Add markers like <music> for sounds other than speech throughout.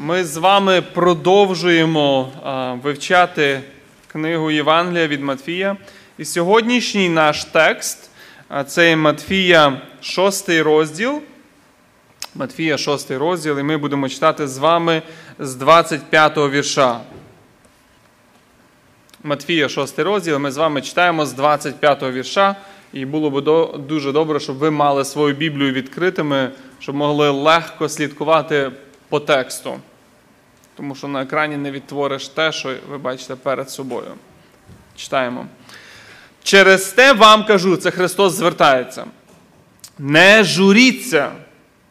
Ми з вами продовжуємо вивчати книгу Євангелія від Матфія. І сьогоднішній наш текст це Матфія 6 розділ. Матфія 6 розділ, і ми будемо читати з вами з 25 го вірша. Матфія 6 розділ, ми з вами читаємо з 25 го вірша. І було б дуже добре, щоб ви мали свою Біблію відкритими, щоб могли легко слідкувати по тексту. Тому що на екрані не відтвориш те, що ви бачите перед собою. Читаємо. Через те вам кажу, це Христос звертається. Не журіться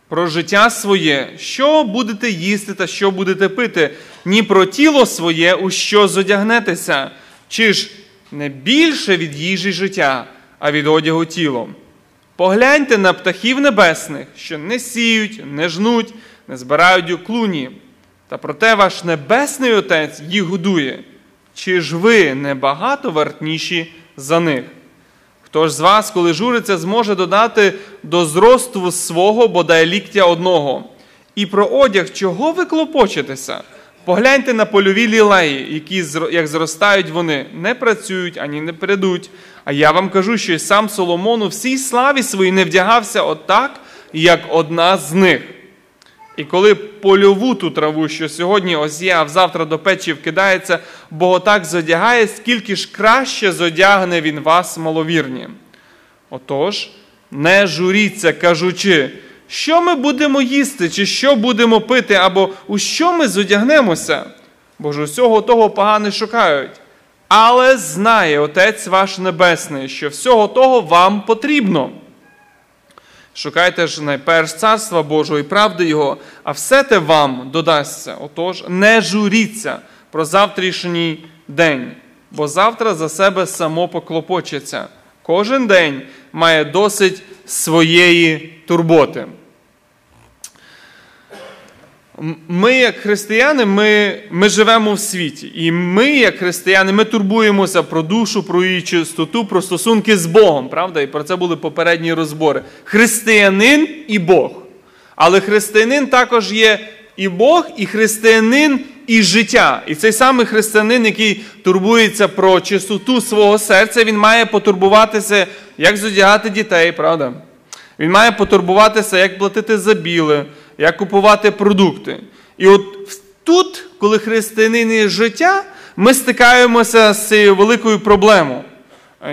про життя своє, що будете їсти та що будете пити, ні про тіло своє, у що зодягнетеся, чи ж не більше від їжі життя, а від одягу тілом. Погляньте на птахів небесних, що не сіють, не жнуть, не збирають у клуні. Та проте ваш Небесний Отець їх годує. Чи ж ви небагато вартніші за них? Хто ж з вас, коли журиться, зможе додати до зросту свого бодай ліктя одного? І про одяг, чого ви клопочетеся? Погляньте на польові лілеї, які, як зростають вони, не працюють ані не придуть. А я вам кажу, що і сам Соломон у всій славі своїй не вдягався отак, як одна з них. І коли польову ту траву, що сьогодні оз'яв, завтра до печі вкидається, Бог так зодягає, скільки ж краще зодягне він вас, маловірні. Отож, не журіться, кажучи, що ми будемо їсти, чи що будемо пити, або у що ми зодягнемося, бо ж усього того погани шукають. Але знає Отець ваш Небесний, що всього того вам потрібно. Шукайте ж найперш царства Божого і правди Його, а все те вам додасться. Отож, не журіться про завтрашній день, бо завтра за себе само поклопочеться. Кожен день має досить своєї турботи. Ми, як християни, ми ми живемо в світі. І ми, як християни, ми турбуємося про душу, про її чистоту, про стосунки з Богом. Правда? І про це були попередні розбори. Християнин і Бог. Але християнин також є і Бог, і християнин, і життя. І цей самий християнин, який турбується про чистоту свого серця, він має потурбуватися, як зодягати дітей, правда? Він має потурбуватися, як платити за біле як купувати продукти. І от тут, коли християнин є життя, ми стикаємося з цією великою проблемою,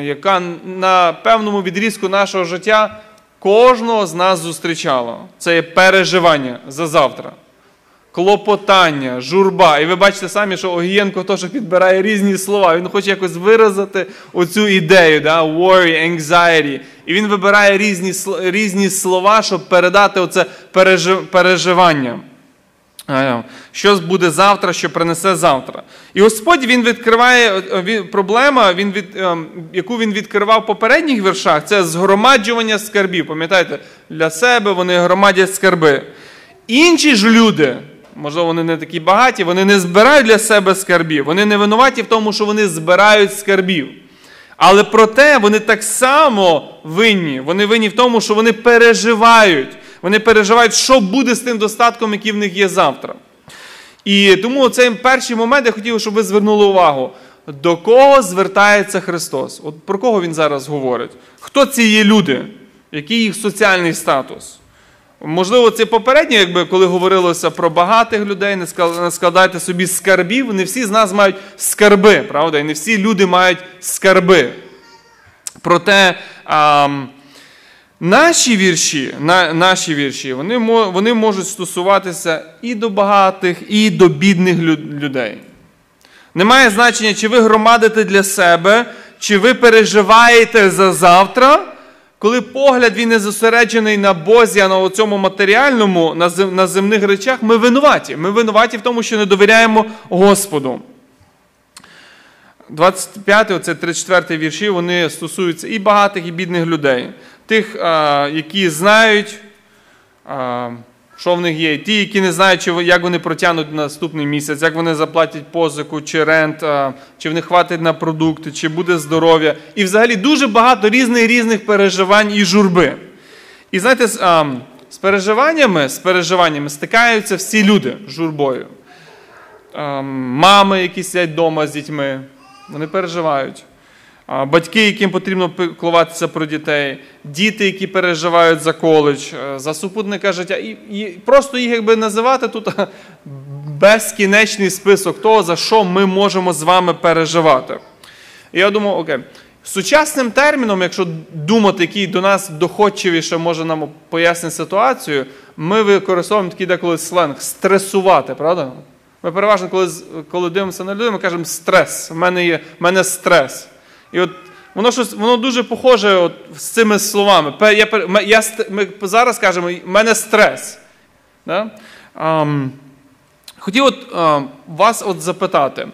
яка на певному відрізку нашого життя кожного з нас зустрічала. Це є переживання за завтра. Клопотання, журба. І ви бачите самі, що Огієнко теж підбирає різні слова. Він хоче якось виразити оцю ідею, да? worry, anxiety. І він вибирає різні різні слова, щоб передати оце переживання. Що буде завтра, що принесе завтра. І Господь він відкриває він, проблема, він від, ем, яку він відкривав в попередніх віршах, це згромаджування скарбів. Пам'ятаєте, для себе вони громадять скарби. Інші ж люди, можливо, вони не такі багаті, вони не збирають для себе скарбів. Вони не винуваті в тому, що вони збирають скарбів. Але проте вони так само винні. Вони винні в тому, що вони переживають. Вони переживають, що буде з тим достатком, який в них є завтра. І тому цей перший момент я хотів, щоб ви звернули увагу, до кого звертається Христос. От Про кого Він зараз говорить? Хто ці є люди? Який їх соціальний статус? Можливо, це попередньо, якби коли говорилося про багатих людей, не складайте собі скарбів. Не всі з нас мають скарби, правда? І не всі люди мають скарби. Проте а, наші вірші на, наші вірші, вони, вони можуть стосуватися і до багатих, і до бідних людей. Немає значення, чи ви громадите для себе, чи ви переживаєте за завтра коли погляд він не зосереджений на Бозі, а на цьому матеріальному, на земних речах, ми винуваті. Ми винуваті в тому, що не довіряємо Господу. 25, оце 34 вірші, вони стосуються і багатих, і бідних людей. Тих, які знають що в них є. Ті, які не знають, як вони протягнуть наступний місяць, як вони заплатять позику, чи рент, чи в них хватить на продукти, чи буде здоров'я. І взагалі дуже багато різних різних переживань і журби. І знаєте, з переживаннями, з переживаннями стикаються всі люди з журбою. Мами, які сидять вдома з дітьми, вони переживають. Батьки, яким потрібно піклуватися про дітей, діти, які переживають за коледж, е, за супутника життя. І, і просто їх якби називати тут <laughs> безкінечний список того, за що ми можемо з вами переживати. І я думаю, окей, сучасним терміном, якщо думати, який до нас доходчивіше може нам пояснити ситуацію, ми використовуємо такий деколи сленг стресувати, правда? Ми переважно, коли коли дивимося на людину, ми кажемо стрес. У мене є в мене стрес. І от воно щось, воно дуже похоже от з цими словами. Я, я, Ми зараз кажемо, в мене стрес. Да? Um, хотів от, uh, вас от запитати,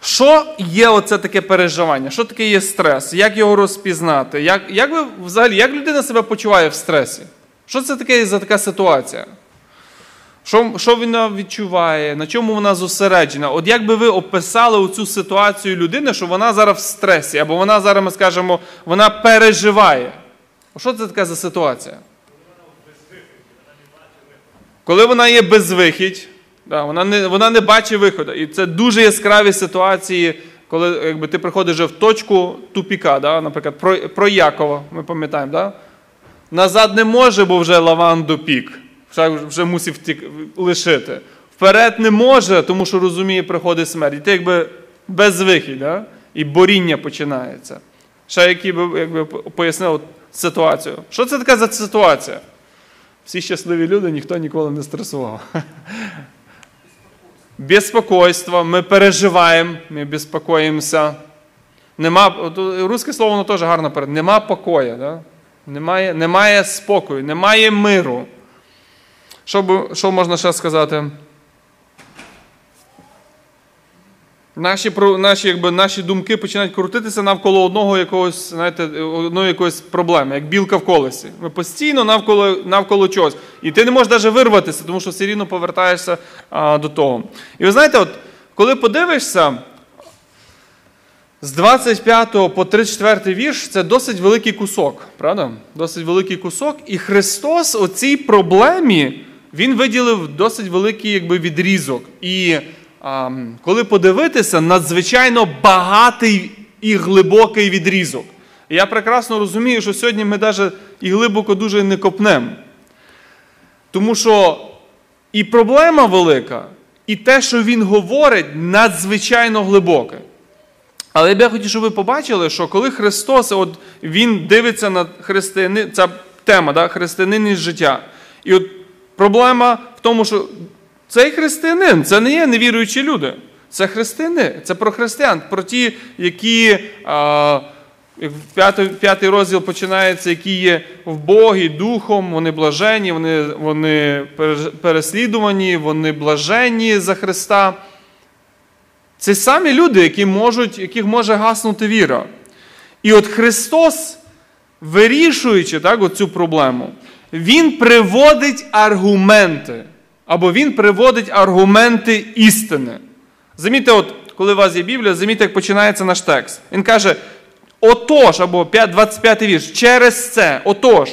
що є оце таке переживання? Що таке є стрес? Як його розпізнати? Як як ви взагалі, як людина себе почуває в стресі? Що це таке за така ситуація? Що що вона відчуває, на чому вона зосереджена? От як би ви описали оцю ситуацію людини, що вона зараз в стресі, або вона зараз, ми скажемо, вона переживає. Що це така за ситуація? Коли вона є безвихідь, да, вона не вона не бачить виходу. І це дуже яскраві ситуації, коли якби, ти приходиш вже в точку тупіка, да, наприклад, про про Якова, ми пам'ятаємо, да? назад не може, бо вже лаван допік вже мусив лишити. Вперед не може, тому що розуміє, приходить смерть. І ти якби безвихідь, да? і боріння починається. Ще які би якби, пояснив ситуацію. Що це така за ситуація? Всі щасливі люди, ніхто ніколи не стресував. <laughs> Безпокойство, ми переживаємо, ми безпокоїмося. Нема, Русське слово воно теж гарно перед. Нема покоя, да? немає, немає спокою, немає миру. Що що можна ще сказати? Наші наші, якби, наші думки починають крутитися навколо одного якогось, знаєте, одної якоїсь проблеми, як білка в колесі. Ми постійно навколо навколо чогось. І ти не можеш навіть вирватися, тому що все рівно повертаєшся а, до того. І ви знаєте, от, коли подивишся, з 25 по 34 вірш це досить великий кусок, правда? Досить великий кусок. І Христос у цій проблемі він виділив досить великий якби, відрізок. І а, коли подивитися, надзвичайно багатий і глибокий відрізок. Я прекрасно розумію, що сьогодні ми навіть і глибоко дуже не копнемо. Тому що і проблема велика, і те, що він говорить, надзвичайно глибоке. Але я хотів, щоб ви побачили, що коли Христос от, Він дивиться на християни, ця тема, да, християнин життя. І от Проблема в тому, що цей християнин це не є невіруючі люди. Це християни, це про християн, про ті, які п'ятий, розділ починається, які є в Богі духом, вони блажені, вони вони переслідувані, вони блаженні за Христа. Це самі люди, які можуть, яких може гаснути віра. І от Христос, вирішуючи так, оцю проблему, він приводить аргументи. Або він приводить аргументи істини. Замітьте, от, коли у вас є Біблія, замітьте, як починається наш текст. Він каже: отож, або 25 вірш, через це, отож.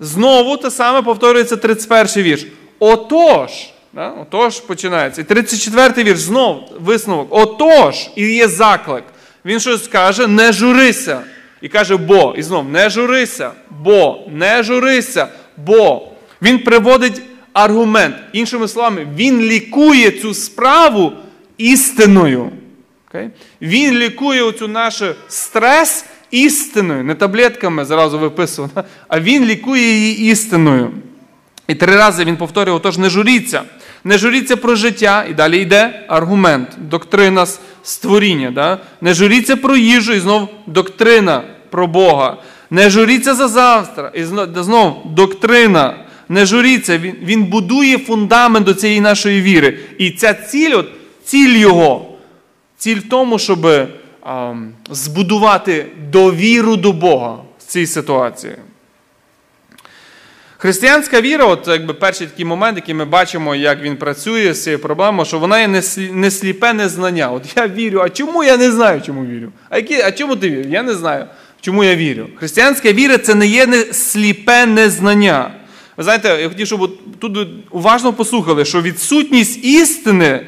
Знову те саме повторюється 31 вірш. Отож. Да? Отож починається. І 34 вірш, знов висновок. Отож, і є заклик. Він щось каже, не журися. І каже, бо. І знов не журися, бо, не журися, бо. Він приводить аргумент. Іншими словами, він лікує цю справу істиною. Okay? Він лікує оцю наш стрес істиною, не таблетками зразу виписувано, а він лікує її істиною. І три рази він повторює, отож, не журіться. Не журіться про життя, і далі йде аргумент, доктрина створіння. Да? Не журіться про їжу, і знов доктрина про Бога. Не журіться за завтра. І знов доктрина. Не журіться, він він будує фундамент до цієї нашої віри. І ця ціль, от, ціль його, ціль в тому, щоб а, збудувати довіру до Бога в цій ситуації. Християнська віра, от якби перший такий момент, який ми бачимо, як він працює з цією проблемою, що вона є не сліпе незнання. От я вірю, а чому я не знаю, чому вірю? А які, а чому ти віриш? Я не знаю. Чому я вірю? Християнська віра це не є не сліпе незнання. Ви знаєте, я хотів, щоб тут уважно послухали, що відсутність істини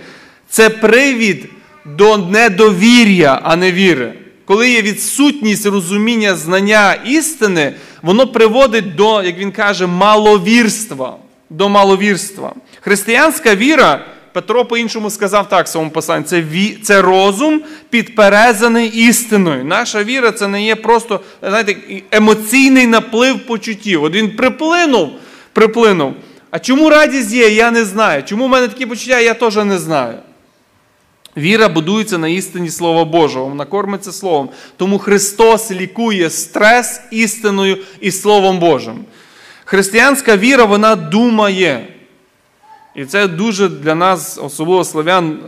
це привід до недовір'я, а не віри. Коли є відсутність розуміння знання істини, воно приводить до, як він каже, маловірства. До маловірства. Християнська віра, Петро по-іншому сказав так в своєму посланні, це ві, це розум підперезаний істиною. Наша віра це не є просто знаєте, емоційний наплив почуттів. От він приплинув, приплинув. А чому радість є, я не знаю. Чому в мене такі почуття, я теж не знаю. Віра будується на істині Слова Божого, вона кормиться Словом. Тому Христос лікує стрес істиною і Словом Божим. Християнська віра, вона думає. І це дуже для нас, особливо славян,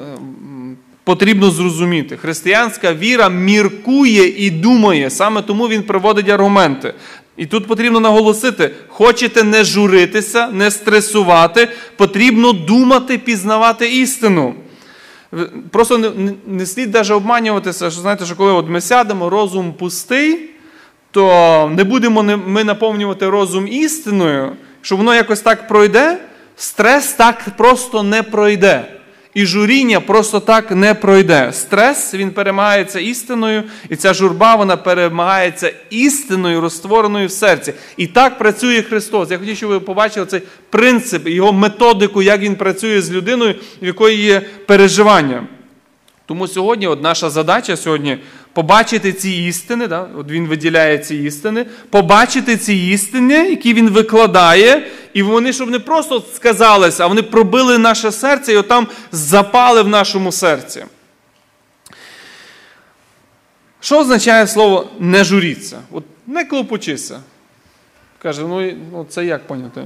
потрібно зрозуміти. Християнська віра міркує і думає. Саме тому він приводить аргументи. І тут потрібно наголосити: хочете не журитися, не стресувати, потрібно думати, пізнавати істину. Просто не, не, не слід навіть обманюватися, що знаєте, що коли от ми сядемо, розум пустий, то не будемо ми наповнювати розум істиною, що воно якось так пройде, стрес так просто не пройде. І журіння просто так не пройде. Стрес він перемагається істиною, і ця журба вона перемагається істиною, розтвореною в серці. І так працює Христос. Я хотів, щоб ви побачили цей принцип, його методику, як він працює з людиною, в якої є переживання. Тому сьогодні от наша задача сьогодні побачити ці істини, да? от він виділяє ці істини, побачити ці істини, які він викладає, і вони, щоб не просто сказалися, а вони пробили наше серце і отам запали в нашому серці. Що означає слово не журіться? От Не клопочися. Каже, ну, ну це як поняти?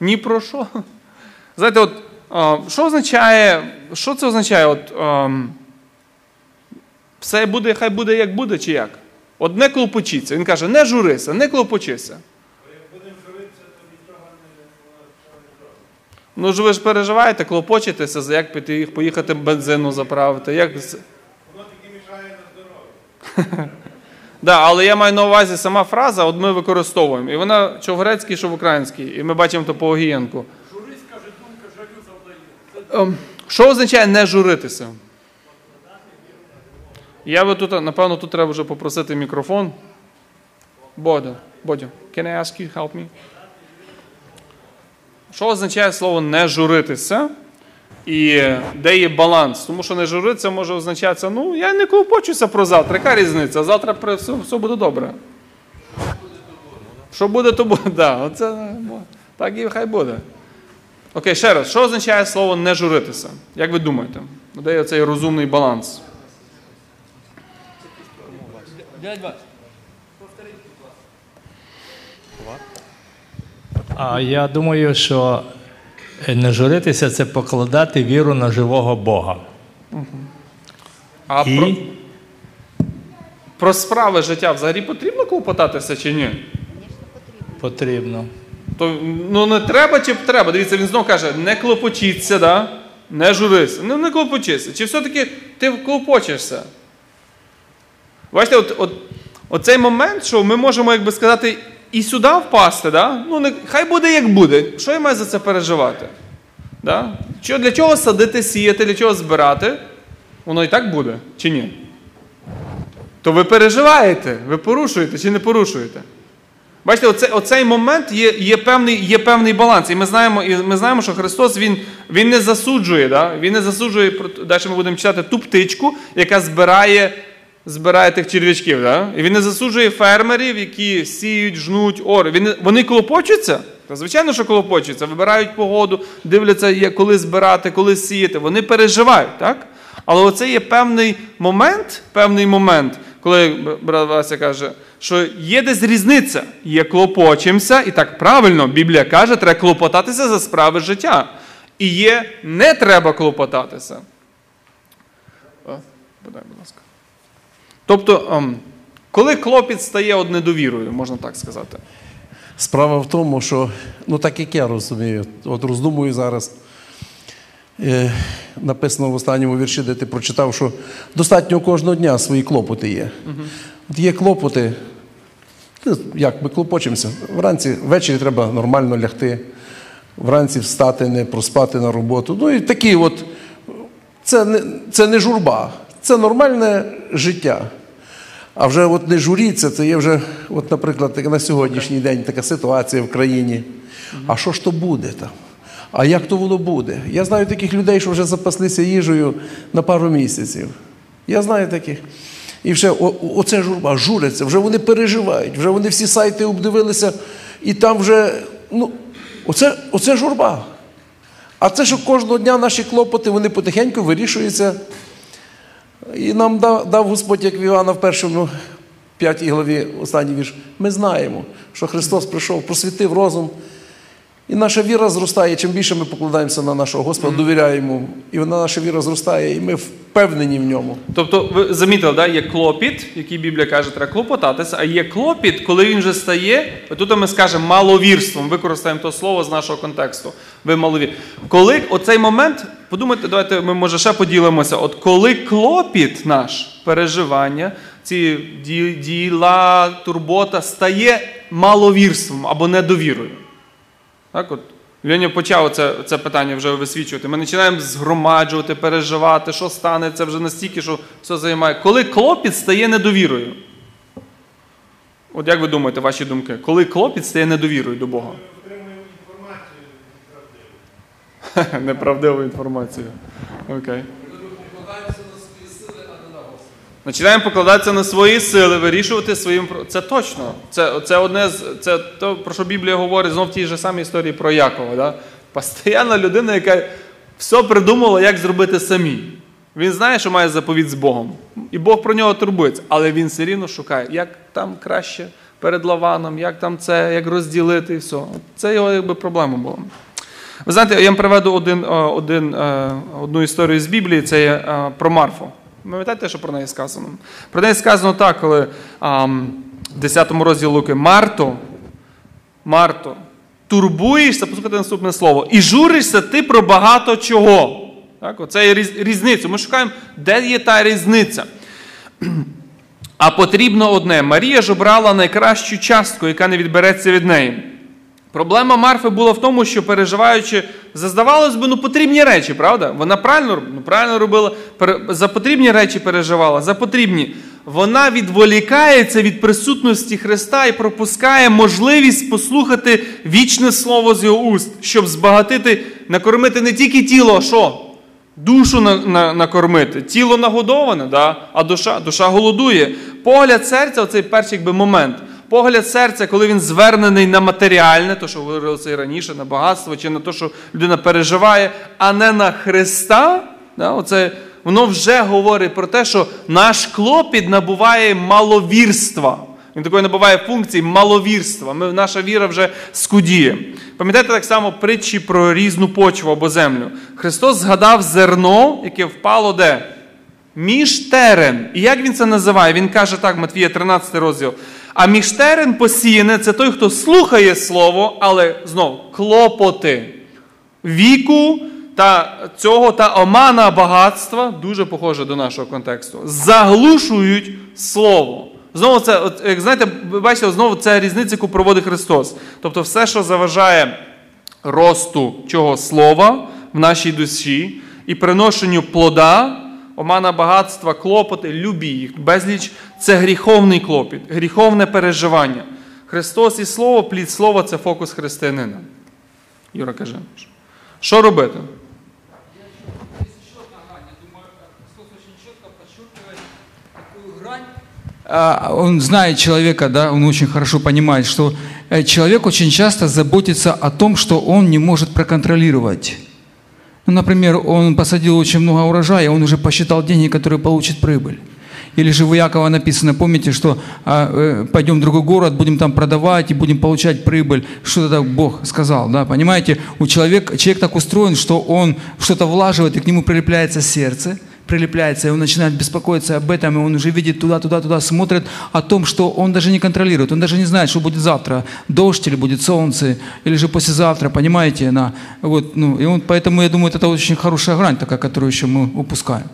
Ні про що. Знаєте, от, що означає, що це означає? От, все буде, хай буде, як буде, чи як? От не клопочіться. Він каже, не журися, не клопочися. Ну ж ви ж переживаєте, клопочетеся, за як піти поїхати бензину заправити. Як... Воно таки мішає на здоров'ю. Да, але я маю на увазі сама фраза, от ми використовуємо. І вона що в грецькій, що в українській. І ми бачимо то по Огієнку. Журись, каже, думка, жалю завдає. Ем, що означає не журитися? Я би тут, напевно, тут треба вже попросити мікрофон. Бодя, Бодя, can I ask you help me? Що означає слово не журитися? І де є баланс? Тому що не журитися може означатися, ну, я не клопочуся про завтра. Яка різниця? Завтра все, все буде добре. Що буде, то буде. <laughs> Да, оце, Так і хай буде. Окей, ще раз, що означає слово не журитися? Як ви думаєте? Де є цей розумний баланс? Повторіть, А я думаю, що не журитися це покладати віру на живого Бога. А І... про... про справи життя взагалі потрібно клопотатися чи ні? Потрібно. То ну не треба чи треба? Дивіться, він знову каже, не клопочіться, да? не журися. Ну не клопочися. Чи все-таки ти клопочешся? Бачите, от, от, оцей момент, що ми можемо, як би сказати, і сюди впасти, да? ну, не, хай буде як буде. Що я маю за це переживати? Да? Що, Для чого садити, сіяти, для чого збирати? Воно і так буде, чи ні? То ви переживаєте, ви порушуєте чи не порушуєте? Бачите, оце, оцей момент є є, певний є певний баланс. І ми знаємо, і ми знаємо, що Христос Він він не засуджує. Да? Він не засуджує, далі ми будемо читати ту птичку, яка збирає збирає тих черв'ячків. Да? І він не засуджує фермерів, які сіють, жнуть, ори. Він, вони клопочуться? Та, звичайно, що клопочуться, вибирають погоду, дивляться, коли збирати, коли сіяти. Вони переживають, так? Але оце є певний момент, певний момент, коли брат Вася каже, що є десь різниця. Є клопочимося, і так правильно, Біблія каже, треба клопотатися за справи життя. І є не треба клопотатися. Подай, будь ласка. Тобто, ем, коли клопіт стає од недовірою, можна так сказати. Справа в тому, що, ну так як я розумію, от роздумую зараз. Е, написано в останньому вірші, де ти прочитав, що достатньо кожного дня свої клопоти є. Угу. От Є клопоти, Ну, Як ми клопочемося? Вранці, ввечері треба нормально лягти, вранці встати, не проспати на роботу. Ну і такі от, це не, це не журба, це нормальне життя. А вже от не журіться, це є вже, от, наприклад, на сьогоднішній день така ситуація в країні. А що ж то буде там? А як то воно буде? Я знаю таких людей, що вже запаслися їжею на пару місяців. Я знаю таких. І вже о- оце журба, журяться, вже вони переживають, вже вони всі сайти обдивилися, і там вже, ну, оце, оце журба. А це, що кожного дня наші клопоти, вони потихеньку вирішуються. І нам дав, дав Господь, як в Івана в першому п'ятій главі, останній вірш. Ми знаємо, що Христос прийшов, просвітив розум. І наша віра зростає. Чим більше ми покладаємося на нашого Господа, довіряємо, і вона наша віра зростає, і ми впевнені в ньому. Тобто, ви замітили, да? є клопіт, який Біблія каже, треба клопотатися, а є клопіт, коли він вже стає, тут ми скажемо маловірством, використаємо то слово з нашого контексту. Ви маловір. Коли оцей момент, подумайте, давайте ми може ще поділимося. От коли клопіт наш, переживання, ці діла, турбота стає маловірством або недовірою. Так от. Леня почав це, це питання вже висвічувати. Ми починаємо згромаджувати, переживати, що станеться вже настільки, що все займає. Коли клопіт стає недовірою? От як ви думаєте, ваші думки? Коли клопіт стає недовірою до Бога? <laughs> Неправдиву інформацію. Окей. Починаємо покладатися на свої сили, вирішувати своїм Це точно. Це, це одне з це то, про що Біблія говорить знов в тій же самій історії про Якова. Да? Постоянна людина, яка все придумала, як зробити самі. Він знає, що має заповідь з Богом. І Бог про нього турбується, але він все рівно шукає, як там краще перед Лаваном, як там це, як розділити і все. Це його якби проблема була. Ви знаєте, я вам приведу один, е, один, е, одну історію з Біблії, це є е, про Марфу. Пам'ятаєте, що про неї сказано? Про неї сказано так, коли а, в 10 розділі Луки Марто, Марто, турбуєшся, послухайте наступне слово, і журишся ти про багато чого. Так, оце є різниця. Ми шукаємо, де є та різниця. А потрібно одне: Марія ж обрала найкращу частку, яка не відбереться від неї. Проблема Марфи була в тому, що переживаючи, здавалось би, ну потрібні речі, правда? Вона правильно, ну, правильно робила, за потрібні речі переживала, за потрібні. Вона відволікається від присутності Христа і пропускає можливість послухати вічне слово з його уст, щоб збагатити, накормити не тільки тіло, а що? Душу на, на, накормити. Тіло нагодоване, да? а душа, душа голодує. Погляд серця, оцей перший якби, момент. Погляд серця, коли він звернений на матеріальне, то що говорилося і раніше, на багатство, чи на те, що людина переживає, а не на Христа, да? Оце, воно вже говорить про те, що наш клопіт набуває маловірства. Він такої набуває функції маловірства. Ми, наша віра вже скудіє. Пам'ятаєте так само притчі про різну почву або землю. Христос згадав зерно, яке впало де? Між терен. І як він це називає? Він каже так, Матвія 13 розділ. А між терен посіяне це той, хто слухає слово, але знов клопоти віку та цього та омана багатства, дуже похоже до нашого контексту, заглушують слово. Знову це, як знаєте, бачите, знову це різниця, яку проводить Христос. Тобто, все, що заважає росту чого слова в нашій душі і приношенню плода, омана багатства, клопоти, любі їх, безліч це гріховний клопіт, гріховне переживання. Христос і Слово, плід слова це фокус християнина. Юра каже, що робити? Он знает человека, да, он очень хорошо понимает, что э, человек очень часто заботится о том, что он не может проконтролировать. Ну, например, он посадил очень много урожая, он уже посчитал деньги, которые получит прибыль. Или же у Якова написано, помните, что а, э, пойдем в другой город, будем там продавать и будем получать прибыль. Что это Бог сказал, да, понимаете? У человека, человек так устроен, что он что-то влаживает, и к нему прилепляется сердце, прилепляется, и он начинает беспокоиться об этом, и он уже видит туда, туда, туда, смотрит о том, что он даже не контролирует, он даже не знает, что будет завтра, дождь или будет солнце, или же послезавтра, понимаете, на, вот, ну, и он, поэтому я думаю, это очень хорошая грань такая, которую еще мы упускаем.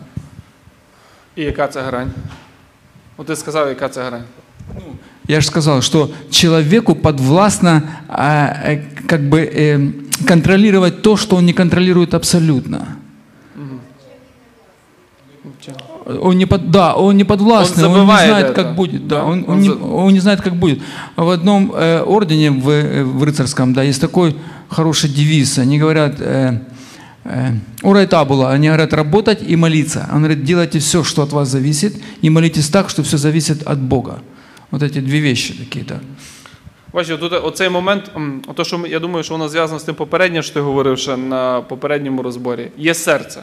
І яка це грань? От ти сказав, яка це грань? Я же сказал, что человеку подвластно а, э, как бы э, контролировать то, что он не контролирует абсолютно. Он не под, да, он не подвластный, Он он, не забывает знает, это. как будет. Да, Да, он, он он не, за- он не знает, как будет. В одном э, ордене в, э, в рыцарском, да, есть такой хороший девиз. Они говорят, э, э, «Урай табула», они говорят, работать и молиться. Он говорит, делайте все, что от вас зависит, и молитесь так, что все зависит от Бога. Вот эти две вещи такие, да. Бачите, тут оцей момент, м, ото, що ми- я думаю, що воно зв'язано з тим попереднім, що ти говорив ще на попередньому розборі. Є серце.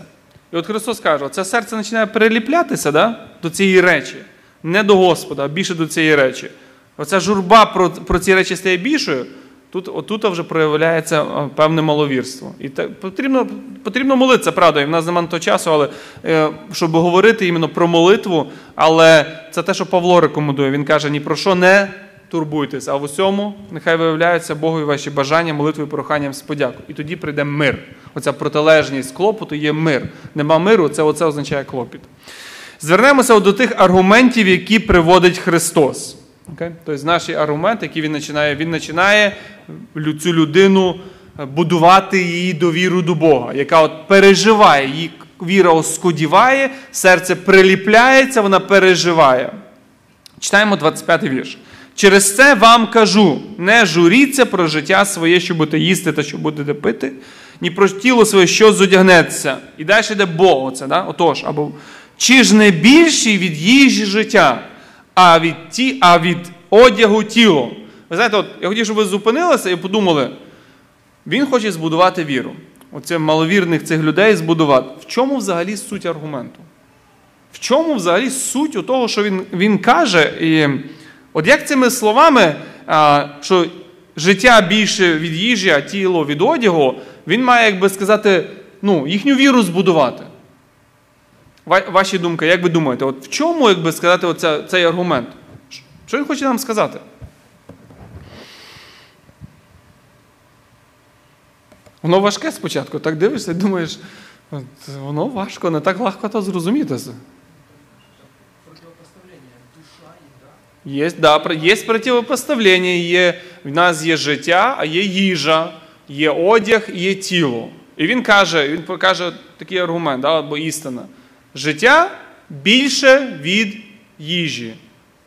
І от Христос каже, це серце починає приліплятися да, до цієї речі. Не до Господа, а більше до цієї речі. Оця журба про, про ці речі стає більшою, тут, отут вже проявляється е, певне маловірство. І так, потрібно, потрібно молитися, правда, і в нас немає на то часу, але е, щоб говорити іменно про молитву, але це те, що Павло рекомендує. Він каже, ні про що не турбуйтесь, а в усьому нехай виявляються Богові ваші бажання, молитвою і проханням з подяку. І тоді прийде мир. Оця протилежність клопоту є мир. Нема миру, це оце означає клопіт. Звернемося до тих аргументів, які приводить Христос. Okay? Тобто наші аргументи, які він починає, він починає цю людину е, будувати її довіру до Бога, яка от переживає, її віра оскодіває, серце приліпляється, вона переживає. Читаємо 25 вірш. Через це вам кажу: не журіться про життя своє, що будете їсти та що будете пити, ні про тіло своє, що зодягнеться. І далі йде Бог. Оце, да? Отож, або чи ж не більший від їжі життя, а від, ті, а від одягу тіло. Ви знаєте, от я хотів, щоб ви зупинилися і подумали, він хоче збудувати віру. Оце маловірних цих людей збудувати. В чому взагалі суть аргументу? В чому взагалі суть у того, що він, він каже? І от як цими словами, що життя більше від їжі, а тіло від одягу, він має, як би сказати, ну, їхню віру збудувати. Ва- Ваші думки, як ви думаєте, от в чому, як би сказати, оця, цей аргумент? Що він хоче нам сказати? Воно важке спочатку, так дивишся і думаєш, воно важко, не так легко то зрозуміти. Є, да, є противопоставлення, є, в нас є життя, а є їжа, є одяг, є тіло. І він каже, він покаже такий аргумент, да, або істина. Життя більше від їжі,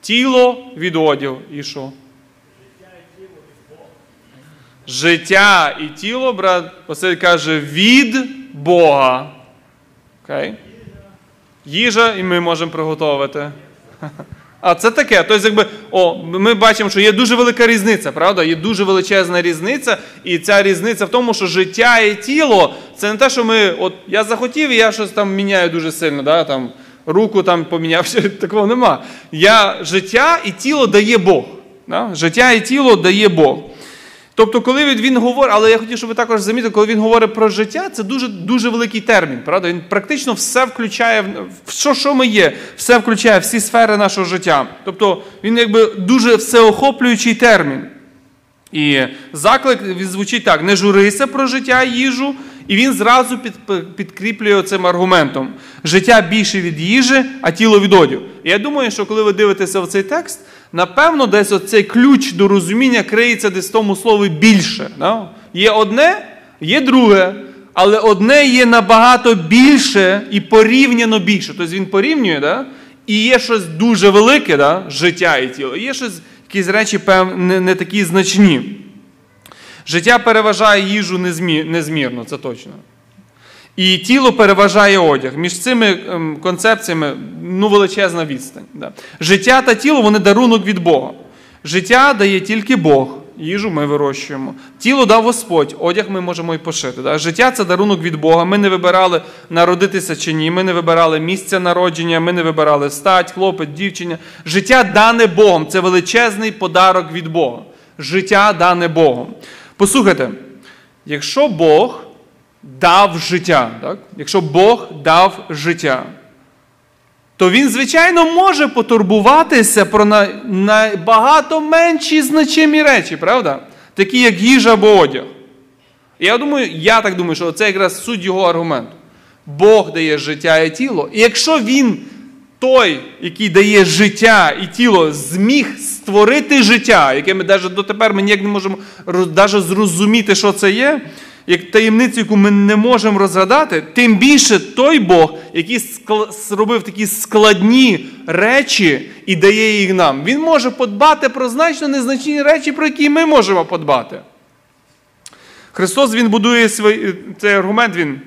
тіло від одягу. І що? Життя і тіло, брат Василь каже, від Бога. Окей? Їжа, і ми можемо приготувати. <laughs> А це таке. Тобто, якби, о, ми бачимо, що є дуже велика різниця, правда? Є дуже величезна різниця, і ця різниця в тому, що життя і тіло це не те, що ми. От я захотів, і я щось там міняю дуже сильно, да? там, руку там поміняв, ще <laughs> такого нема. Я життя і тіло дає Бог. Да? Життя і тіло дає Бог. Тобто, коли він, говорить, але я хотів, щоб ви також замітили, коли він говорить про життя, це дуже дуже великий термін. Правда? Він практично все включає, що, що ми є, все включає всі сфери нашого життя. Тобто він якби дуже всеохоплюючий термін. І заклик він звучить так: не журися про життя їжу, і він зразу під, підкріплює цим аргументом: життя більше від їжі, а тіло від одягу. І я думаю, що коли ви дивитеся в цей текст, напевно, десь оцей ключ до розуміння криється десь в тому слові більше. Да? Є одне, є друге, але одне є набагато більше і порівняно більше. Тобто він порівнює, да? і є щось дуже велике, да? життя і тіло, і є щось, якісь речі не, не такі значні. Життя переважає їжу незмірно, це точно. І тіло переважає одяг. Між цими ем, концепціями ну, величезна відстань. Да. Життя та тіло вони дарунок від Бога. Життя дає тільки Бог. Їжу ми вирощуємо. Тіло дав Господь, одяг ми можемо і пошити. Да? Життя це дарунок від Бога. Ми не вибирали народитися чи ні. Ми не вибирали місця народження, ми не вибирали стать, хлопець, дівчиня. Життя дане Богом. Це величезний подарок від Бога. Життя дане Богом. Послухайте, якщо Бог дав життя, так? якщо Бог дав життя, то він, звичайно, може потурбуватися про на- набагато менші значимі речі, правда? Такі, як їжа або одяг. Я думаю, я так думаю, що це якраз суть його аргументу. Бог дає життя і тіло. І якщо він той, який дає життя і тіло, зміг створити життя, яке ми навіть дотепер ми ніяк не можемо навіть зрозуміти, що це є, як таємницю, яку ми не можемо розгадати, тим більше той Бог, який зробив такі складні речі і дає їх нам, він може подбати про значно незначні речі, про які ми можемо подбати. Христос Він будує свій цей аргумент, він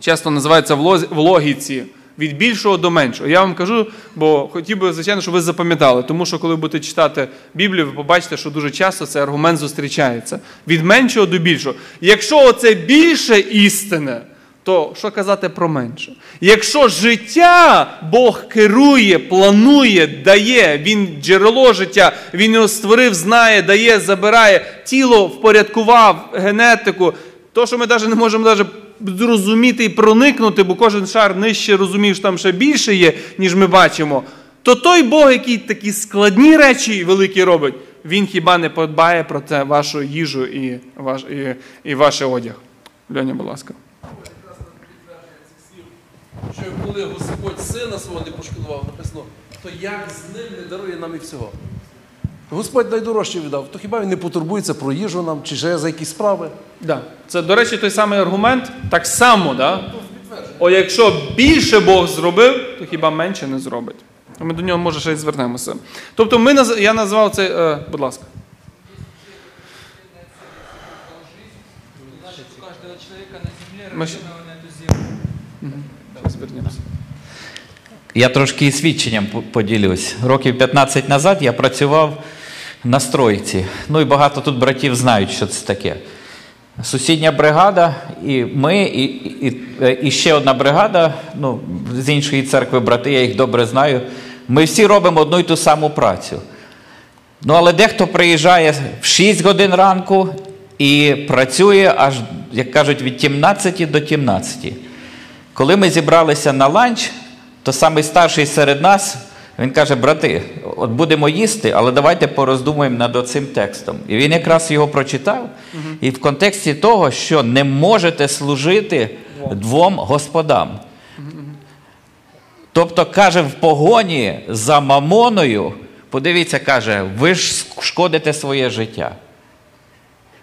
часто називається в логіці від більшого до меншого. Я вам кажу, бо хотів би, звичайно, щоб ви запам'ятали, тому що коли будете читати Біблію, ви побачите, що дуже часто цей аргумент зустрічається від меншого до більшого. Якщо це більше істини, то що казати про менше? Якщо життя Бог керує, планує, дає, Він джерело життя, Він його створив, знає, дає, забирає, тіло впорядкував, генетику, то, що ми навіть не можемо навіть зрозуміти і проникнути, бо кожен шар нижче розумів, що там ще більше є, ніж ми бачимо, то той Бог, який такі складні речі великі робить, він хіба не подбає про це вашу їжу і ваш, і, і ваш одяг. Льоня, будь ласка. Що коли Господь сина свого не пошкодував, написано, то як з ним не дарує нам і всього. Господь найдорожче віддав, то хіба він не потурбується про їжу нам чи ще за якісь справи? Да. Це, до речі, той самий аргумент. Так само, да? О, якщо більше Бог зробив, то хіба менше не зробить. Ми до нього, може, ще й звернемося. Тобто, ми, я назвав це, е, будь ласка. Ми. Я трошки свідченням поділюсь. Років 15 назад я працював на стройці. Ну і багато тут братів знають, що це таке. Сусідня бригада, і ми, і і, і ще одна бригада, ну, з іншої церкви брати, я їх добре знаю. Ми всі робимо одну й ту саму працю. Ну, але дехто приїжджає в 6 годин ранку і працює аж, як кажуть, від 17 до 17. Коли ми зібралися на ланч, то самий старший серед нас він каже: брати, от будемо їсти, але давайте пороздумуємо над цим текстом. І він якраз його прочитав, і в контексті того, що не можете служити двом господам. Тобто, каже, в погоні за мамоною, подивіться, каже, ви ж шкодите своє життя.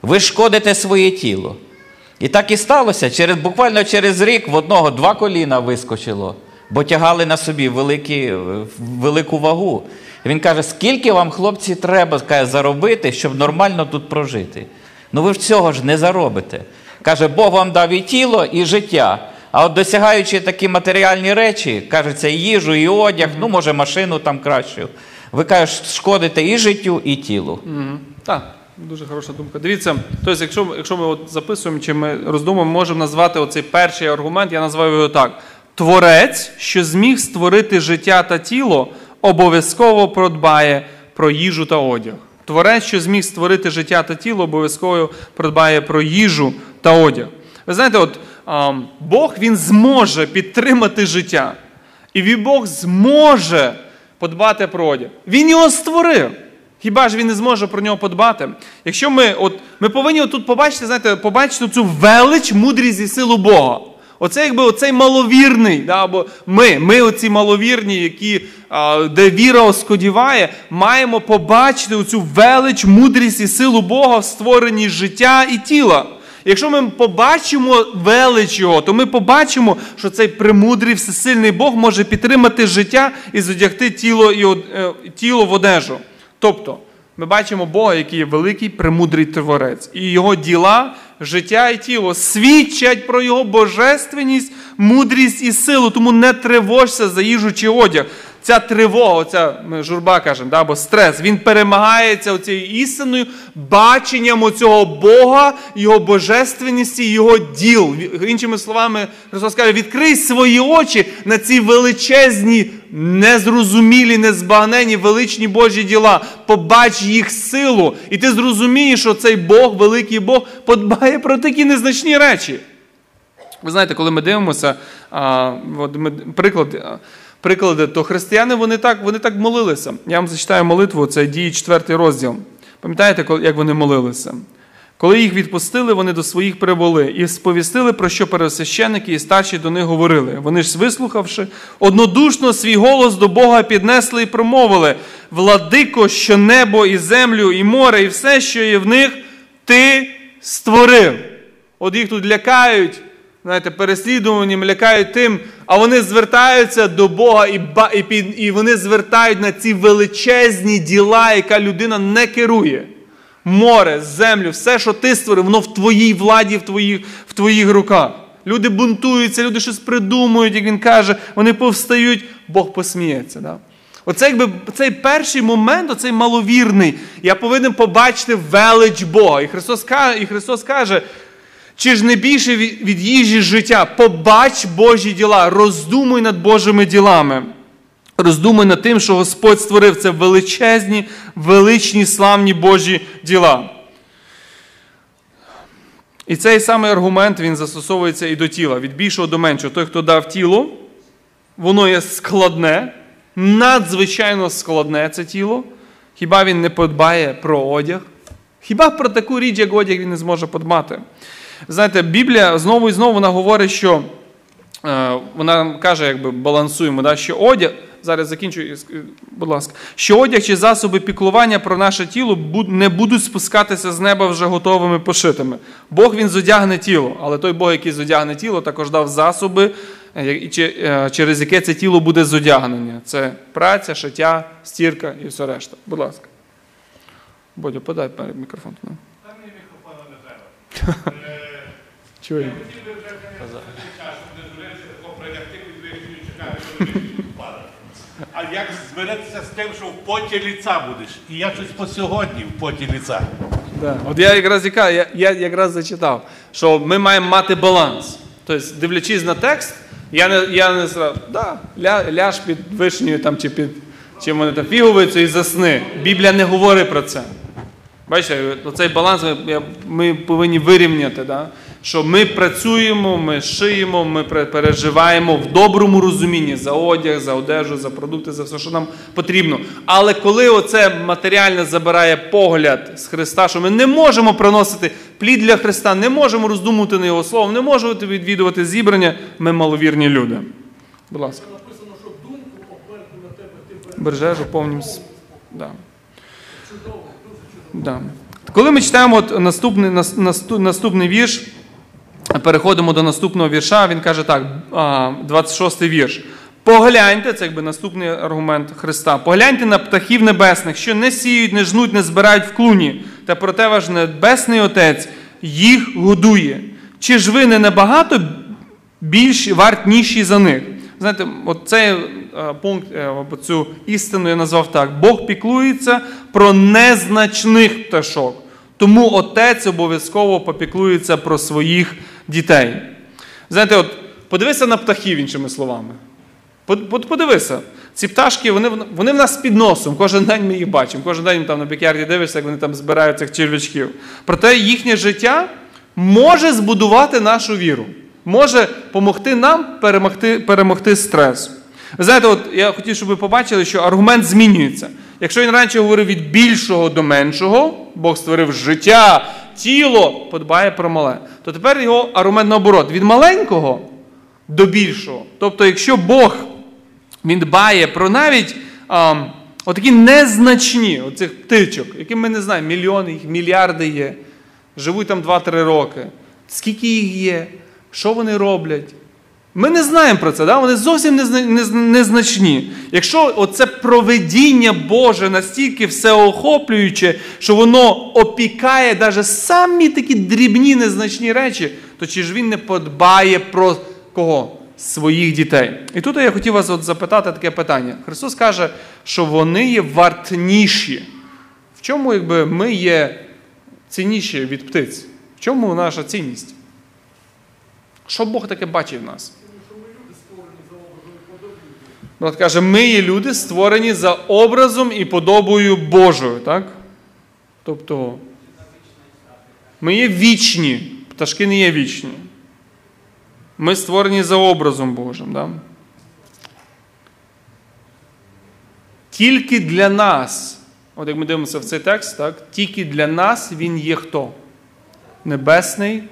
Ви шкодите своє тіло. І так і сталося. Через, Буквально через рік в одного два коліна вискочило бо тягали на собі великі, велику вагу. Він каже, скільки вам, хлопці, треба каже, заробити, щоб нормально тут прожити? Ну ви ж цього ж не заробите. Каже, Бог вам дав і тіло, і життя. А от досягаючи такі матеріальні речі, кажеться, і їжу, і одяг, ну, може, машину там кращу, ви кажете, шкодите і життю, і тілу. Mm-hmm. Так, дуже хороша думка. Дивіться, тобто, якщо якщо ми от записуємо чи ми роздумуємо, можемо назвати оцей перший аргумент, я називаю його так. Творець, що зміг створити життя та тіло, обов'язково продбає про їжу та одяг. Творець, що зміг створити життя та тіло, обов'язково продбає про їжу та одяг. Ви знаєте, от Бог він зможе підтримати життя. І Бог зможе подбати про одяг. Він його створив. Хіба ж він не зможе про нього подбати? Якщо ми от, ми повинні тут побачити, знаєте, побачити цю велич, мудрість і силу Бога. Оце якби оцей маловірний, да, або ми, ми оці маловірні, які, де віра оскодіває, маємо побачити оцю велич, мудрість і силу Бога в створенні життя і тіла. Якщо ми побачимо велич Його, то ми побачимо, що цей премудрий, всесильний Бог може підтримати життя і зодягти тіло, і, е, тіло в одежу. Тобто, ми бачимо Бога, який є великий, премудрий творець, і його діла життя і тіло свідчать про його божественність, мудрість і силу. Тому не тривожся за їжу чи одяг. Ця тривога, оця журба кажемо, да, або стрес, він перемагається цією істиною, баченням оцього Бога, Його божественності, Його діл. Іншими словами, Христос каже, відкрий свої очі на ці величезні, незрозумілі, незбагнені, величні Божі діла. Побач їх силу. І ти зрозумієш, що цей Бог, великий Бог, подбає про такі незначні речі. Ви знаєте, коли ми дивимося, а, от ми, приклад приклади, то християни вони так вони так молилися. Я вам зачитаю молитву, це дії 4 розділ. Пам'ятаєте, як вони молилися? Коли їх відпустили, вони до своїх прибули і сповістили, про що пересвященники і старші до них говорили. Вони ж, вислухавши, однодушно свій голос до Бога піднесли і промовили: Владико, що небо і землю, і море, і все, що є в них, ти створив. От їх тут лякають, знаєте, переслідуванням лякають тим, а вони звертаються до Бога і і, і вони звертають на ці величезні діла, яка людина не керує. Море, землю, все, що ти створив, воно в твоїй владі, в твоїх, в твоїх руках. Люди бунтуються, люди щось придумують, як він каже, вони повстають, Бог посміється. Да? Оце якби цей перший момент, оцей маловірний, я повинен побачити велич Бога. І Христос каже, і Христос каже чи ж не більше від їжі життя? Побач Божі діла, роздумуй над Божими ділами. Роздумуй над тим, що Господь створив це величезні, величні, славні Божі діла. І цей самий аргумент він застосовується і до тіла, від більшого до меншого. Той, хто дав тіло, воно є складне, надзвичайно складне це тіло. Хіба він не подбає про одяг? Хіба про таку річ, як одяг, він не зможе подбати? Знаєте, Біблія знову і знову вона говорить, що е, вона каже, якби балансуємо, да, що одяг. Зараз закінчую, будь ласка, що одяг чи засоби піклування про наше тіло не будуть спускатися з неба вже готовими пошитими. Бог він зодягне тіло, але той Бог, який зодягне тіло, також дав засоби, е, е, через яке це тіло буде зодягнення. Це праця, шиття, стірка і все решта. Будь ласка. Бодя, подай мікрофон. Там мені мікрофона не треба. <laughs> Чую. А як зберетися з тим, що в поті ліца будеш? І я щось по сьогодні в поті ліца. Да. От я якраз я, я якраз зачитав, що ми маємо мати баланс. Тобто, дивлячись на текст, я не я не зразу, да, ля, ляж під вишнею там, чи під чим вони там фіговицю і засни. Біблія не говорить про це. Бачите, цей баланс ми, ми повинні вирівняти. Да? Що ми працюємо, ми шиємо, ми переживаємо в доброму розумінні за одяг, за одежу, за продукти, за все, що нам потрібно. Але коли оце матеріальне забирає погляд з Христа, що ми не можемо приносити плід для Христа, не можемо роздумувати на Його слово, не можемо відвідувати зібрання, ми маловірні люди. Будь ласка. Написано, що думку на тебе ти бережеш у повнім. Да. Чудово. Да. Коли ми читаємо от наступний, наступний вірш. Переходимо до наступного вірша. Він каже так, 26 й вірш. Погляньте, це якби наступний аргумент Христа. Погляньте на птахів небесних, що не сіють, не жнуть, не збирають в клуні, та проте ваш небесний Отець їх годує. Чи ж ви не набагато більш вартніші за них? Знаєте, от цей пункт, е, цю істину я назвав так: Бог піклується про незначних пташок. Тому отець обов'язково попіклується про своїх дітей. Знаєте, от подивися на птахів, іншими словами. Подивися, ці пташки, вони вони в нас під носом. Кожен день ми їх бачимо. Кожен день там на пікярді дивишся, як вони там збирають цих черв'ячків. Проте їхнє життя може збудувати нашу віру, може допомогти нам перемогти перемогти стрес. Ви знаєте, от я хотів, щоб ви побачили, що аргумент змінюється. Якщо він раніше говорив від більшого до меншого, Бог створив життя, тіло подбає про мале, то тепер його аргумент наоборот, від маленького до більшого. Тобто, якщо Бог він дбає про навіть а, отакі незначні оцих птичок, які ми не знаємо, мільйони їх, мільярди є, живуть там 2-3 роки, скільки їх є, що вони роблять. Ми не знаємо про це, да? вони зовсім незначні. Якщо оце проведіння Боже настільки всеохоплююче, що воно опікає навіть самі такі дрібні незначні речі, то чи ж він не подбає про кого? Своїх дітей. І тут я хотів вас от запитати таке питання. Христос каже, що вони є вартніші. В чому якби, ми є цінніші від птиць? В чому наша цінність? Що Бог таке бачить в нас? Брат каже, ми є люди, створені за образом і подобою Божою. так? Тобто ми є вічні, пташки не є вічні. Ми створені за образом Божим. Да? Тільки для нас, от як ми дивимося в цей текст, так, тільки для нас він є хто? Небесний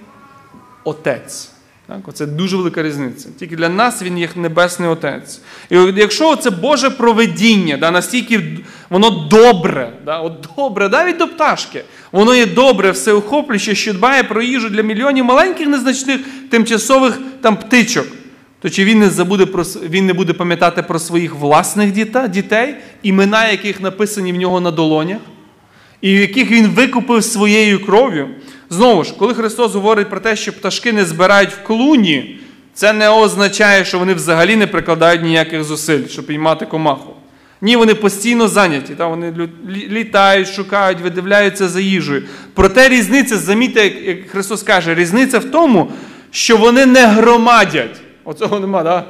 Отець. Так, Оце дуже велика різниця. Тільки для нас він є Небесний Отець. І якщо це Боже проведіння, да, настільки воно добре, да, от добре, навіть до пташки, воно є добре, всеохоплююче, що дбає про їжу для мільйонів маленьких незначних тимчасових там птичок, то чи він не забуде про він не буде пам'ятати про своїх власних дітей, імена яких написані в нього на долонях? і яких він викупив своєю кров'ю. Знову ж, коли Христос говорить про те, що пташки не збирають в клуні, це не означає, що вони взагалі не прикладають ніяких зусиль, щоб піймати комаху. Ні, вони постійно зайняті, та, вони літають, шукають, видивляються за їжею. Проте різниця, замітьте, як- Христос каже, різниця в тому, що вони не громадять. Оцього нема, да?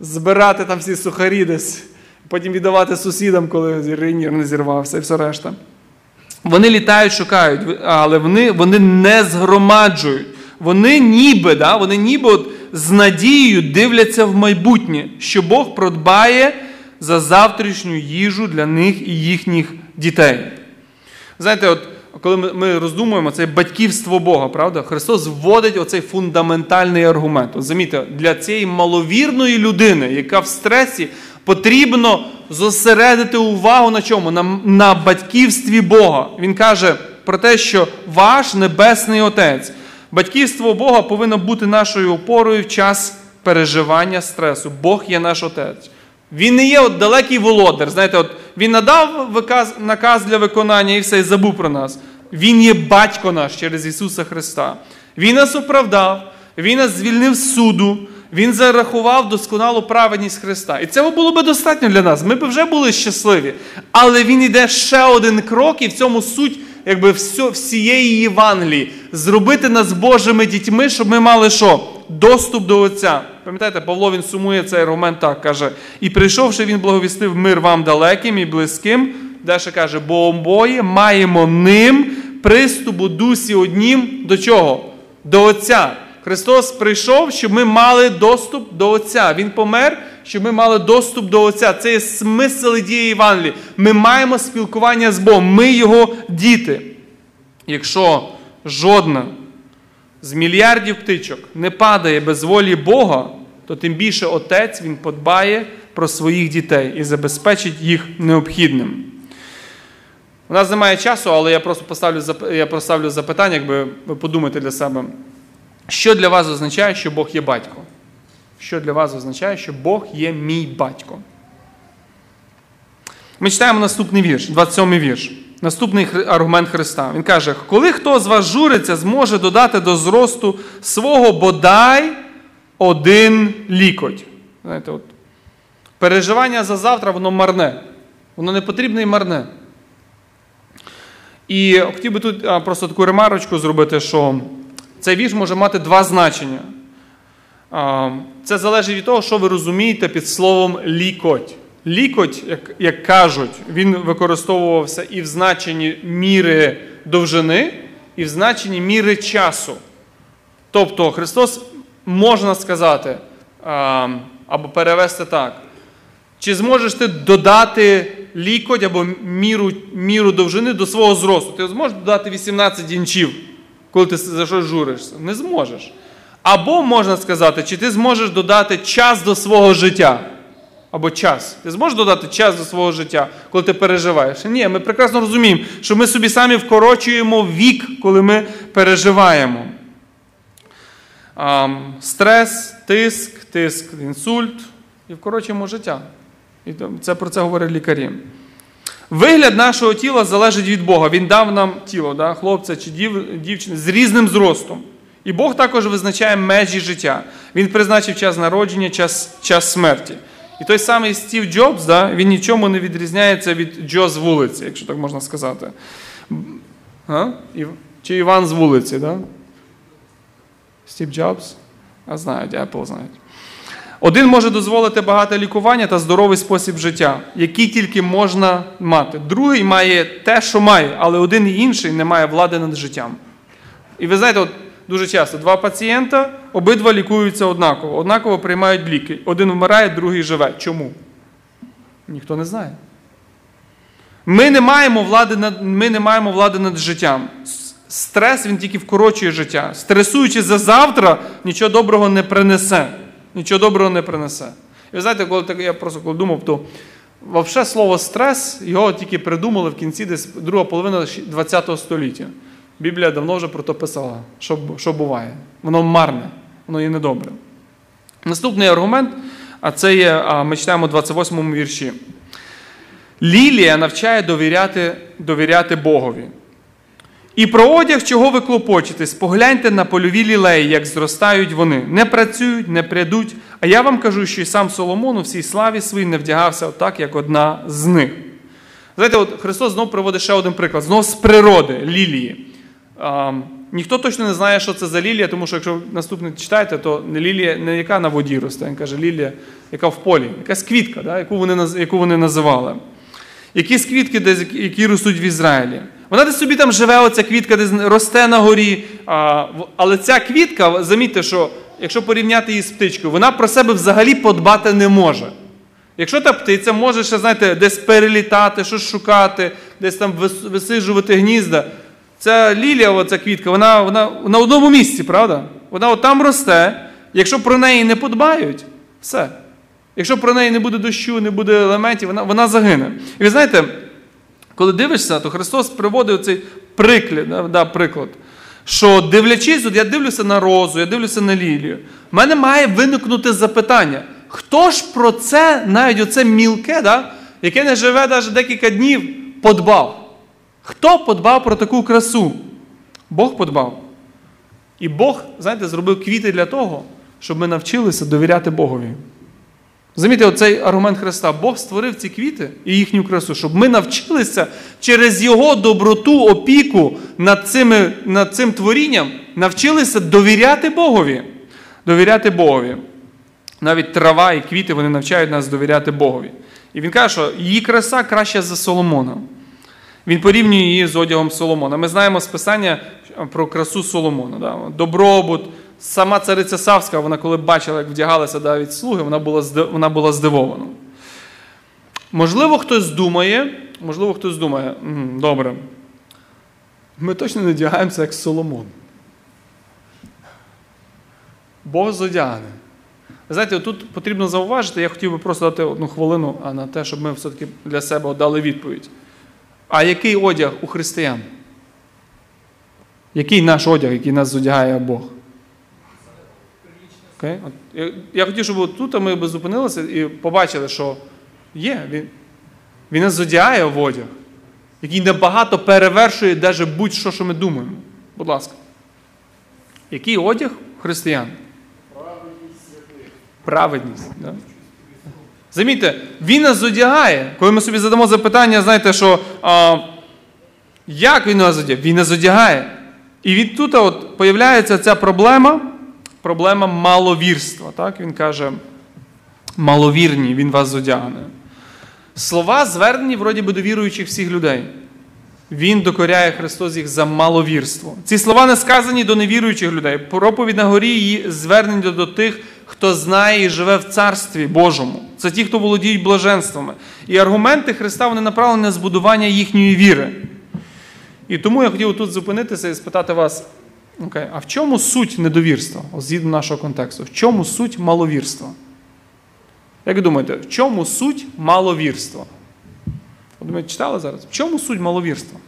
збирати там всі сухарі десь, потім віддавати сусідам, коли рейнір не зірвався і все решта. Вони літають, шукають, але вони, вони не згромаджують. Вони ніби, да, вони ніби от з надією дивляться в майбутнє, що Бог продбає за завтрашню їжу для них і їхніх дітей. Знаєте, от коли ми, роздумуємо, це батьківство Бога, правда? Христос вводить оцей фундаментальний аргумент. От замітьте, для цієї маловірної людини, яка в стресі, потрібно зосередити увагу на чому? На, на батьківстві Бога. Він каже про те, що ваш небесний Отець. Батьківство Бога повинно бути нашою опорою в час переживання стресу. Бог є наш Отець. Він не є от далекий володар. Знаєте, от він надав виказ, наказ для виконання і все, і забув про нас. Він є батько наш через Ісуса Христа. Він нас оправдав, Він нас звільнив з суду, Він зарахував досконалу праведність Христа. І цього було би достатньо для нас. Ми б вже були щасливі. Але Він йде ще один крок, і в цьому суть якби всієї Євангелії. Зробити нас Божими дітьми, щоб ми мали що? Доступ до Отця. Пам'ятаєте, Павло він сумує цей аргумент так, каже: і прийшовши, він благовістив мир вам далеким і близьким. Далі каже, бо обоє маємо ним приступ у дусі однім до чого? До Отця. Христос прийшов, щоб ми мали доступ до Отця. Він помер, щоб ми мали доступ до Отця. Це є смисл ідеї Євангелії. Ми маємо спілкування з Богом, ми Його діти. Якщо жодна з мільярдів птичок не падає без волі Бога, то тим більше Отець Він подбає про своїх дітей і забезпечить їх необхідним. У нас немає часу, але я просто поставлю, я поставлю запитання, якби ви подумаєте для себе. Що для вас означає, що Бог є батько? Що для вас означає, що Бог є мій батько? Ми читаємо наступний вірш, 27-й вірш. Наступний аргумент Христа. Він каже: коли хто з вас журиться, зможе додати до зросту свого бодай один лікоть. Знаєте, от, переживання за завтра, воно марне. Воно не потрібне і марне. І хотів би тут просто таку ремарочку зробити, що цей вірш може мати два значення. Це залежить від того, що ви розумієте під словом лікоть. Лікоть, як, як кажуть, він використовувався і в значенні міри довжини, і в значенні міри часу. Тобто Христос можна сказати або перевести так. Чи зможеш ти додати лікоть або міру, міру довжини до свого зросту? Ти зможеш додати 18 інчів, коли ти за щось журишся? Не зможеш. Або можна сказати, чи ти зможеш додати час до свого життя? Або час. Ти зможеш додати час до свого життя, коли ти переживаєш? Ні, ми прекрасно розуміємо, що ми собі самі вкорочуємо вік, коли ми переживаємо. А, стрес, тиск, тиск, інсульт і вкорочуємо життя. І це про це говорять лікарі. Вигляд нашого тіла залежить від Бога. Він дав нам тіло, да, хлопця чи дів, дівчини з різним зростом. І Бог також визначає межі життя. Він призначив час народження, час, час смерті. І той самий Стів Джобс, да, він нічому не відрізняється від Джо з вулиці, якщо так можна сказати. А? Чи Іван з вулиці, да? Стів Джобс? А знають, Apple знають. Один може дозволити багате лікування та здоровий спосіб життя, який тільки можна мати. Другий має те, що має, але один і інший не має влади над життям. І ви знаєте, от дуже часто два пацієнта, обидва лікуються однаково, однаково приймають ліки. Один вмирає, другий живе. Чому? Ніхто не знає. Ми не маємо влади над, ми не маємо влади над життям. Стрес він тільки вкорочує життя. Стресуючи за завтра, нічого доброго не принесе. Нічого доброго не принесе. І ви знаєте, коли я просто коли думав, то взагалі слово стрес його тільки придумали в кінці десь друга половина ХХ століття. Біблія давно вже про то писала, що, що буває. Воно марне, воно є недобре. Наступний аргумент, а це є, ми читаємо у 28 вірші. Лілія навчає довіряти, довіряти Богові. І про одяг, чого ви клопочетесь, погляньте на польові лілеї, як зростають вони. Не працюють, не прядуть. А я вам кажу, що і сам Соломон у всій славі своїй не вдягався отак, як одна з них. Знаєте, от Христос знову приводить ще один приклад. Знову з природи лілії. А, ніхто точно не знає, що це за лілія, тому що якщо наступне читаєте, то лілія не яка на воді росте, він каже, лілія, яка в полі, якась квітка, да, яку, вони, яку вони називали. Якісь квітки, десь, які ростуть в Ізраїлі. Вона десь собі там живе, оця квітка десь росте на горі. Але ця квітка, замітьте, що якщо порівняти її з птичкою, вона про себе взагалі подбати не може. Якщо та птиця може ще, знаєте, десь перелітати, щось шукати, десь там вис- висиджувати гнізда, ця лілія, оця квітка, вона, вона на одному місці, правда? Вона от там росте. Якщо про неї не подбають, все. Якщо про неї не буде дощу, не буде елементів, вона, вона загине. І ви знаєте, коли дивишся, то Христос приводив цей приклад, да, приклад, що дивлячись, от я дивлюся на розу, я дивлюся на лілію. В мене має виникнути запитання, хто ж про це, навіть оце мілке, да, яке не живе навіть декілька днів, подбав? Хто подбав про таку красу? Бог подбав. І Бог, знаєте, зробив квіти для того, щоб ми навчилися довіряти Богові. Замітьте, оцей аргумент Христа. Бог створив ці квіти і їхню красу, щоб ми навчилися через Його доброту, опіку над, цими, над цим творінням, навчилися довіряти Богові. Довіряти Богові. Навіть трава і квіти вони навчають нас довіряти Богові. І він каже, що її краса краща за Соломона. Він порівнює її з одягом Соломона. Ми знаємо з Писання про красу Соломона. Да? Добробут. Сама цариця Савська, вона коли бачила, як вдягалися навіть слуги, вона була, вона була здивована. Можливо, хтось думає, можливо, хтось думає, добре, ми точно не вдягаємося як Соломон. Бог зодягне. Ви знаєте, тут потрібно зауважити, я хотів би просто дати одну хвилину на те, щоб ми все-таки для себе дали відповідь. А який одяг у християн? Який наш одяг, який нас зодягає Бог? Окей? От Я, я хотів, щоб от тут ми би зупинилися і побачили, що є, він, він нас зодягає в одяг, який набагато перевершує навіть будь-що, що ми думаємо. Будь ласка. Який одяг християн? Праведність. Да? Замітьте, він нас зодягає. Коли ми собі задамо запитання, знаєте, що а, як він нас зодягає? Він нас зодягає. І від тут от появляється ця проблема, проблема маловірства. Так? Він каже, маловірні, він вас зодягне. Слова звернені вроді би до віруючих всіх людей. Він докоряє Христос їх за маловірство. Ці слова не сказані до невіруючих людей. Проповідь на горі її звернені до тих, хто знає і живе в Царстві Божому. Це ті, хто володіють блаженствами. І аргументи Христа вони направлені на збудування їхньої віри. І тому я хотів тут зупинитися і спитати вас: окей, а в чому суть недовірства, згідно нашого контексту? В чому суть маловірства? Як ви думаєте, в чому суть маловірства? Ви думаєте, читали зараз? В чому суть маловірства?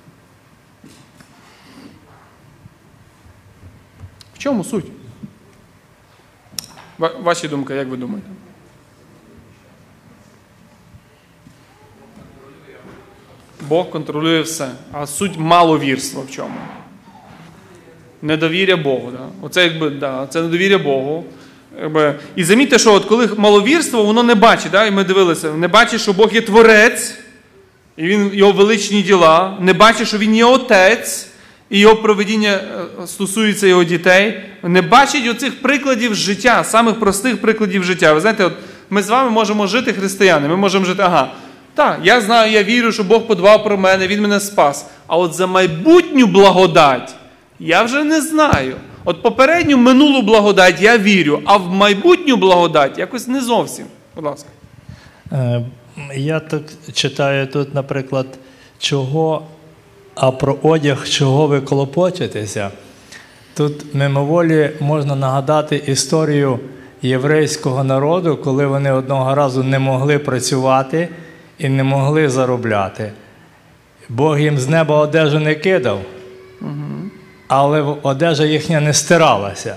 В чому суть? Ва- Ваші думки, як ви думаєте? Бог контролює все. А суть маловірства в чому? Недовір'я Богу. Да? Оце якби, да, це недовір'я Богу. Якби. І замітьте, що от коли маловірство, воно не бачить, да? і ми дивилися, не бачить, що Бог є творець, і він, його величні діла, не бачить, що він є отець, і його проведіння е, стосується його дітей, не бачить оцих прикладів життя, самих простих прикладів життя. Ви знаєте, от ми з вами можемо жити християни, ми можемо жити, ага, так, я знаю, я вірю, що Бог подбав про мене, Він мене спас. А от за майбутню благодать я вже не знаю. От попередню минулу благодать я вірю, а в майбутню благодать якось не зовсім. Будь ласка. Е, Я так читаю тут, наприклад, чого А про одяг, чого ви клопочетеся, тут мимоволі можна нагадати історію єврейського народу, коли вони одного разу не могли працювати і не могли заробляти. Бог їм з неба одежу не кидав, але одежа їхня не стиралася.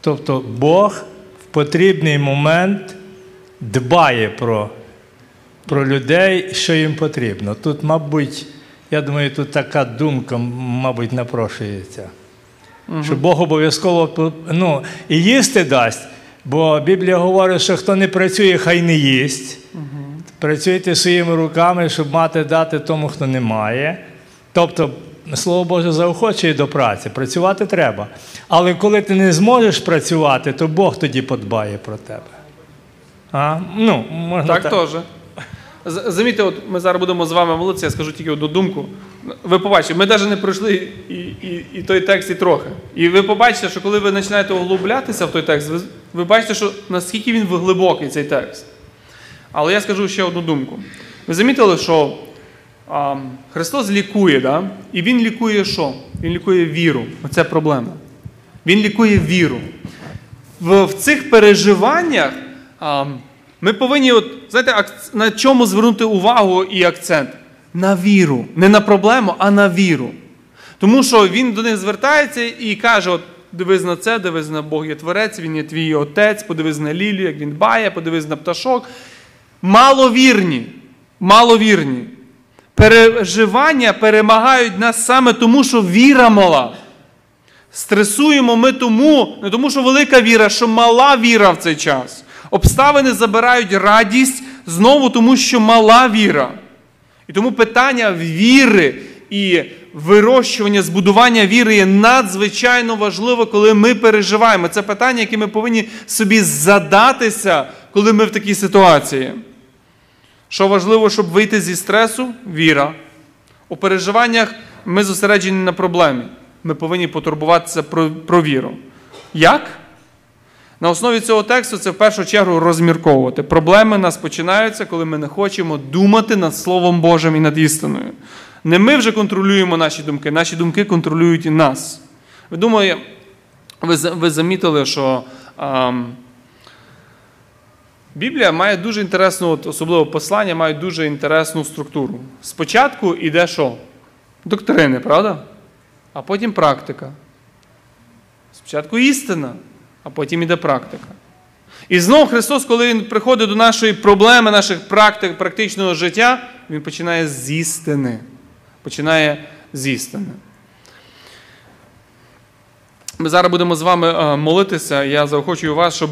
Тобто Бог в потрібний момент дбає про, про людей, що їм потрібно. Тут, мабуть, я думаю, тут така думка, мабуть, напрошується. Що Бог обов'язково ну, і їсти дасть, бо Біблія говорить, що хто не працює, хай не їсть. Працюйте своїми руками, щоб мати дати тому, хто не має. Тобто, Слово Боже заохочує до праці. Працювати треба. Але коли ти не зможеш працювати, то Бог тоді подбає про тебе. А? Ну, можна Так теж. Замітьте, от ми зараз будемо з вами молитися, я скажу тільки одну думку. Ви побачите, ми навіть не пройшли і, і, і той текст, і трохи. І ви побачите, що коли ви починаєте углублятися в той текст, ви, ви бачите, що наскільки він глибокий цей текст. Але я скажу ще одну думку. Ви замітили, що Христос лікує, да? і Він лікує що? Він лікує віру. Оце проблема. Він лікує віру. В, в цих переживаннях а, ми повинні, от, знаєте, на чому звернути увагу і акцент? На віру. Не на проблему, а на віру. Тому що він до них звертається і каже: от, дивись на це, дивись на Бог є творець, він є твій отець, подивись на Лілію, як він дбає, подивись на пташок. Маловірні. Маловірні. Переживання перемагають нас саме тому, що віра мала. Стресуємо ми тому, не тому, що велика віра, що мала віра в цей час. Обставини забирають радість знову тому, що мала віра. І тому питання віри і вирощування, збудування віри є надзвичайно важливо, коли ми переживаємо. Це питання, яке ми повинні собі задатися, коли ми в такій ситуації. Що важливо, щоб вийти зі стресу? Віра. У переживаннях ми зосереджені на проблемі. Ми повинні потурбуватися про, про віру. Як? На основі цього тексту це в першу чергу розмірковувати. Проблеми нас починаються, коли ми не хочемо думати над Словом Божим і над істиною. Не ми вже контролюємо наші думки, наші думки контролюють і нас. Ви думаю, ви, ви замітили, що ам, Біблія має дуже інтересну, от, особливо послання, має дуже інтересну структуру. Спочатку йде що? Доктрини, правда? А потім практика. Спочатку істина, а потім іде практика. І знову Христос, коли Він приходить до нашої проблеми, наших практик, практичного життя, Він починає з істини. Починає з істини. Ми зараз будемо з вами е, молитися. Я заохочую вас, щоб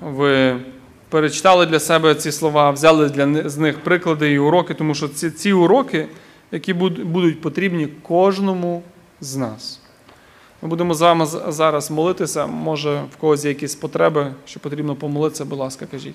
ви перечитали для себе ці слова, взяли для з них приклади і уроки, тому що ці, ці уроки, які будуть потрібні кожному з нас. Ми будемо з вами зараз молитися. Може, в когось є якісь потреби, що потрібно помолитися, будь ласка, кажіть.